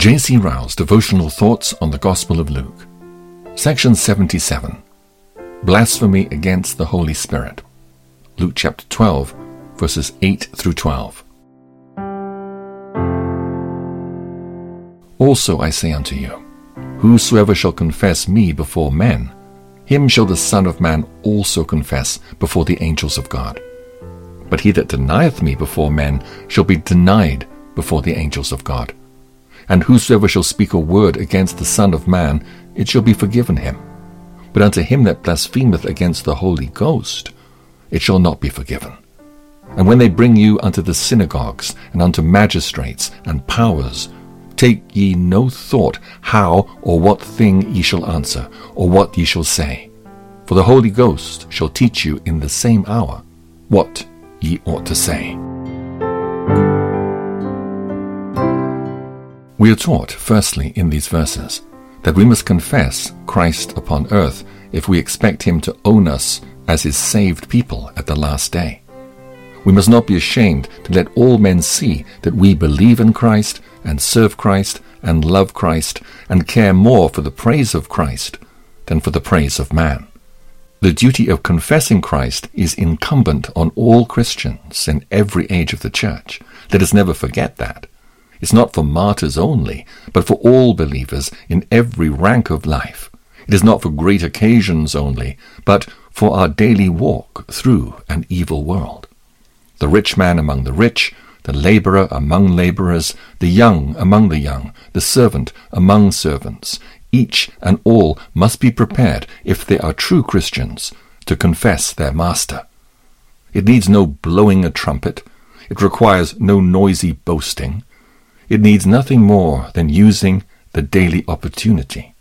J.C. Ryle's Devotional Thoughts on the Gospel of Luke. Section 77. Blasphemy against the Holy Spirit. Luke chapter 12, verses 8 through 12. Also I say unto you, Whosoever shall confess me before men, him shall the Son of Man also confess before the angels of God. But he that denieth me before men shall be denied before the angels of God. And whosoever shall speak a word against the Son of Man, it shall be forgiven him. But unto him that blasphemeth against the Holy Ghost, it shall not be forgiven. And when they bring you unto the synagogues, and unto magistrates and powers, take ye no thought how or what thing ye shall answer, or what ye shall say. For the Holy Ghost shall teach you in the same hour what ye ought to say. We are taught, firstly, in these verses, that we must confess Christ upon earth if we expect Him to own us as His saved people at the last day. We must not be ashamed to let all men see that we believe in Christ and serve Christ and love Christ and care more for the praise of Christ than for the praise of man. The duty of confessing Christ is incumbent on all Christians in every age of the church. Let us never forget that. It's not for martyrs only, but for all believers in every rank of life. It is not for great occasions only, but for our daily walk through an evil world. The rich man among the rich, the laborer among laborers, the young among the young, the servant among servants, each and all must be prepared, if they are true Christians, to confess their Master. It needs no blowing a trumpet. It requires no noisy boasting. It needs nothing more than using the daily opportunity.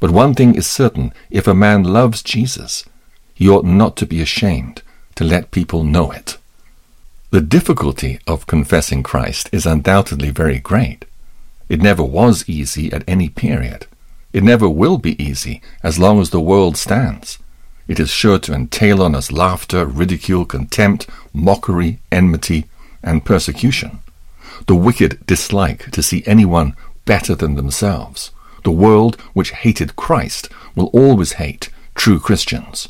But one thing is certain if a man loves Jesus, he ought not to be ashamed to let people know it. The difficulty of confessing Christ is undoubtedly very great. It never was easy at any period. It never will be easy as long as the world stands. It is sure to entail on us laughter, ridicule, contempt, mockery, enmity, and persecution. The wicked dislike to see anyone better than themselves. The world which hated Christ will always hate true Christians.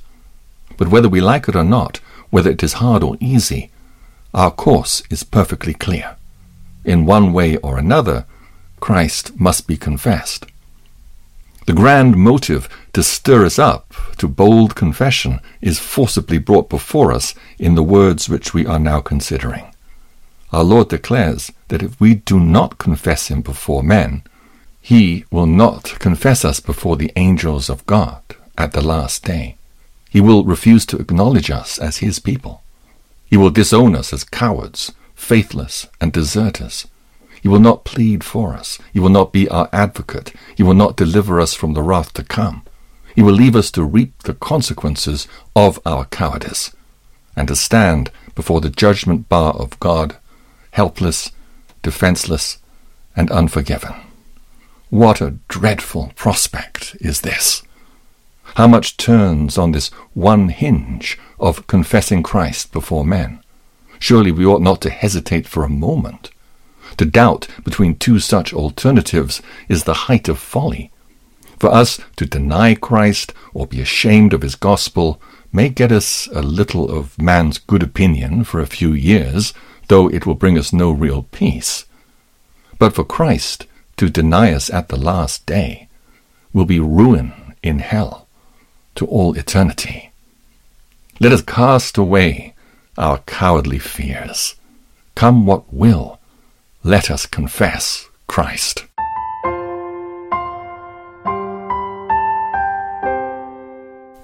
But whether we like it or not, whether it is hard or easy, our course is perfectly clear. In one way or another, Christ must be confessed. The grand motive to stir us up to bold confession is forcibly brought before us in the words which we are now considering. Our Lord declares that if we do not confess him before men, he will not confess us before the angels of God at the last day. He will refuse to acknowledge us as his people. He will disown us as cowards, faithless, and deserters. He will not plead for us. He will not be our advocate. He will not deliver us from the wrath to come. He will leave us to reap the consequences of our cowardice, and to stand before the judgment bar of God helpless, defenseless, and unforgiven. What a dreadful prospect is this! How much turns on this one hinge of confessing Christ before men? Surely we ought not to hesitate for a moment. To doubt between two such alternatives is the height of folly. For us to deny Christ or be ashamed of his gospel may get us a little of man's good opinion for a few years, though it will bring us no real peace. But for Christ to deny us at the last day will be ruin in hell to all eternity. Let us cast away our cowardly fears. Come what will, let us confess Christ.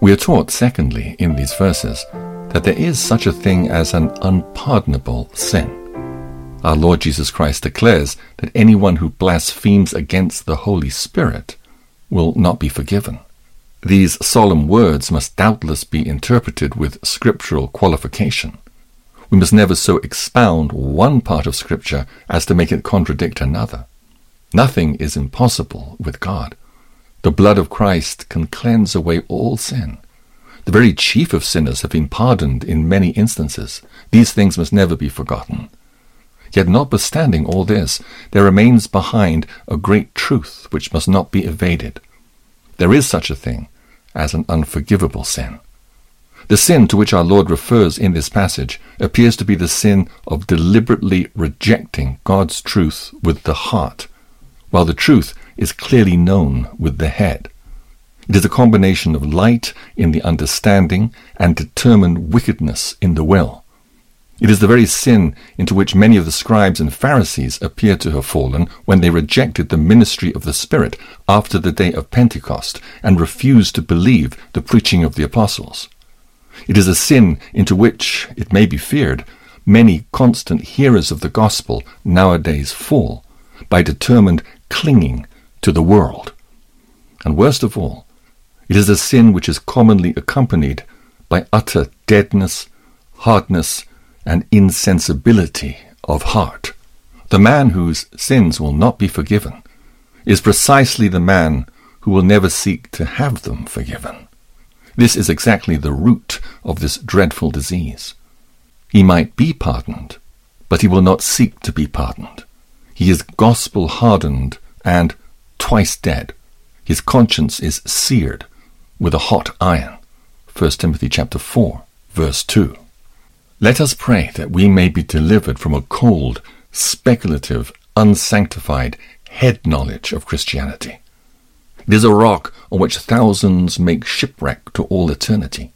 We are taught, secondly, in these verses, that there is such a thing as an unpardonable sin. Our Lord Jesus Christ declares that anyone who blasphemes against the Holy Spirit will not be forgiven. These solemn words must doubtless be interpreted with scriptural qualification. We must never so expound one part of Scripture as to make it contradict another. Nothing is impossible with God. The blood of Christ can cleanse away all sin. The very chief of sinners have been pardoned in many instances. These things must never be forgotten. Yet notwithstanding all this, there remains behind a great truth which must not be evaded. There is such a thing as an unforgivable sin. The sin to which our Lord refers in this passage appears to be the sin of deliberately rejecting God's truth with the heart, while the truth is clearly known with the head. It is a combination of light in the understanding and determined wickedness in the will. It is the very sin into which many of the scribes and Pharisees appear to have fallen when they rejected the ministry of the Spirit after the day of Pentecost and refused to believe the preaching of the apostles. It is a sin into which, it may be feared, many constant hearers of the gospel nowadays fall by determined clinging to the world. And worst of all, it is a sin which is commonly accompanied by utter deadness, hardness, and insensibility of heart. The man whose sins will not be forgiven is precisely the man who will never seek to have them forgiven. This is exactly the root of this dreadful disease. He might be pardoned, but he will not seek to be pardoned. He is gospel hardened and twice dead. His conscience is seared with a hot iron. 1 Timothy chapter 4, verse 2. Let us pray that we may be delivered from a cold, speculative, unsanctified head knowledge of Christianity. It is a rock on which thousands make shipwreck to all eternity.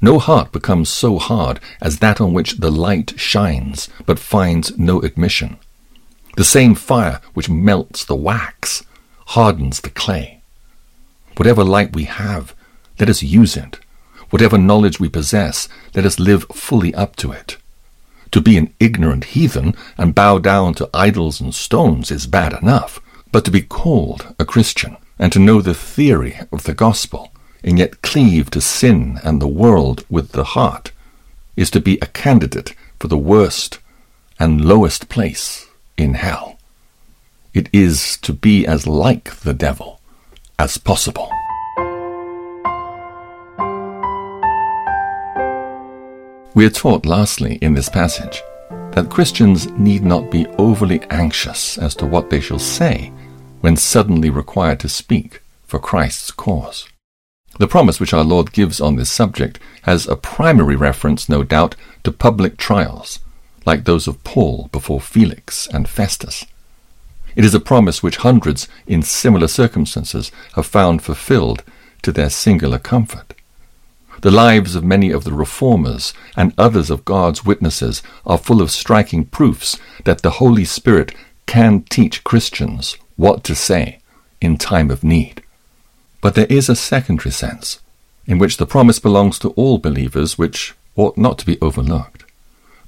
No heart becomes so hard as that on which the light shines but finds no admission. The same fire which melts the wax hardens the clay. Whatever light we have, let us use it Whatever knowledge we possess, let us live fully up to it. To be an ignorant heathen and bow down to idols and stones is bad enough, but to be called a Christian and to know the theory of the gospel and yet cleave to sin and the world with the heart is to be a candidate for the worst and lowest place in hell. It is to be as like the devil as possible. We are taught, lastly, in this passage, that Christians need not be overly anxious as to what they shall say when suddenly required to speak for Christ's cause. The promise which our Lord gives on this subject has a primary reference, no doubt, to public trials, like those of Paul before Felix and Festus. It is a promise which hundreds in similar circumstances have found fulfilled to their singular comfort. The lives of many of the reformers and others of God's witnesses are full of striking proofs that the Holy Spirit can teach Christians what to say in time of need. But there is a secondary sense in which the promise belongs to all believers which ought not to be overlooked.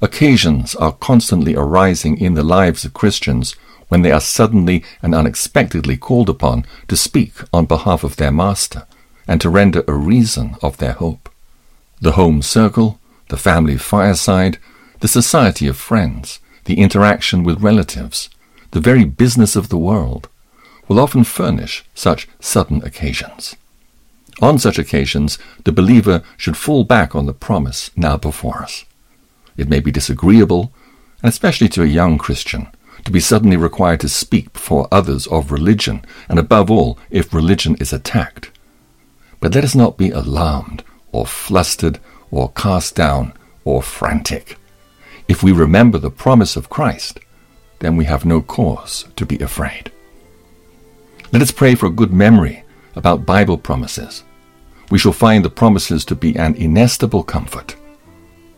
Occasions are constantly arising in the lives of Christians when they are suddenly and unexpectedly called upon to speak on behalf of their Master and to render a reason of their hope. The home circle, the family fireside, the society of friends, the interaction with relatives, the very business of the world, will often furnish such sudden occasions. On such occasions, the believer should fall back on the promise now before us. It may be disagreeable, and especially to a young Christian, to be suddenly required to speak before others of religion, and above all, if religion is attacked. But let us not be alarmed or flustered or cast down or frantic. If we remember the promise of Christ, then we have no cause to be afraid. Let us pray for a good memory about Bible promises. We shall find the promises to be an inestimable comfort.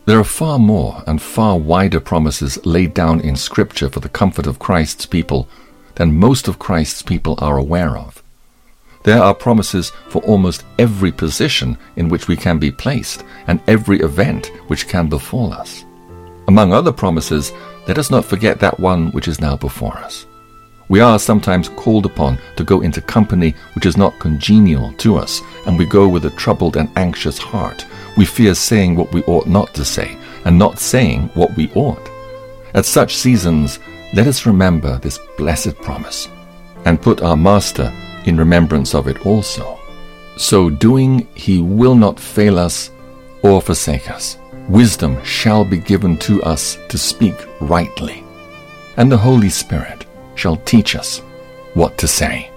There are far more and far wider promises laid down in Scripture for the comfort of Christ's people than most of Christ's people are aware of. There are promises for almost every position in which we can be placed and every event which can befall us. Among other promises, let us not forget that one which is now before us. We are sometimes called upon to go into company which is not congenial to us, and we go with a troubled and anxious heart. We fear saying what we ought not to say, and not saying what we ought. At such seasons, let us remember this blessed promise, and put our Master in remembrance of it also. So doing, he will not fail us or forsake us. Wisdom shall be given to us to speak rightly. and the Holy Spirit shall teach us what to say.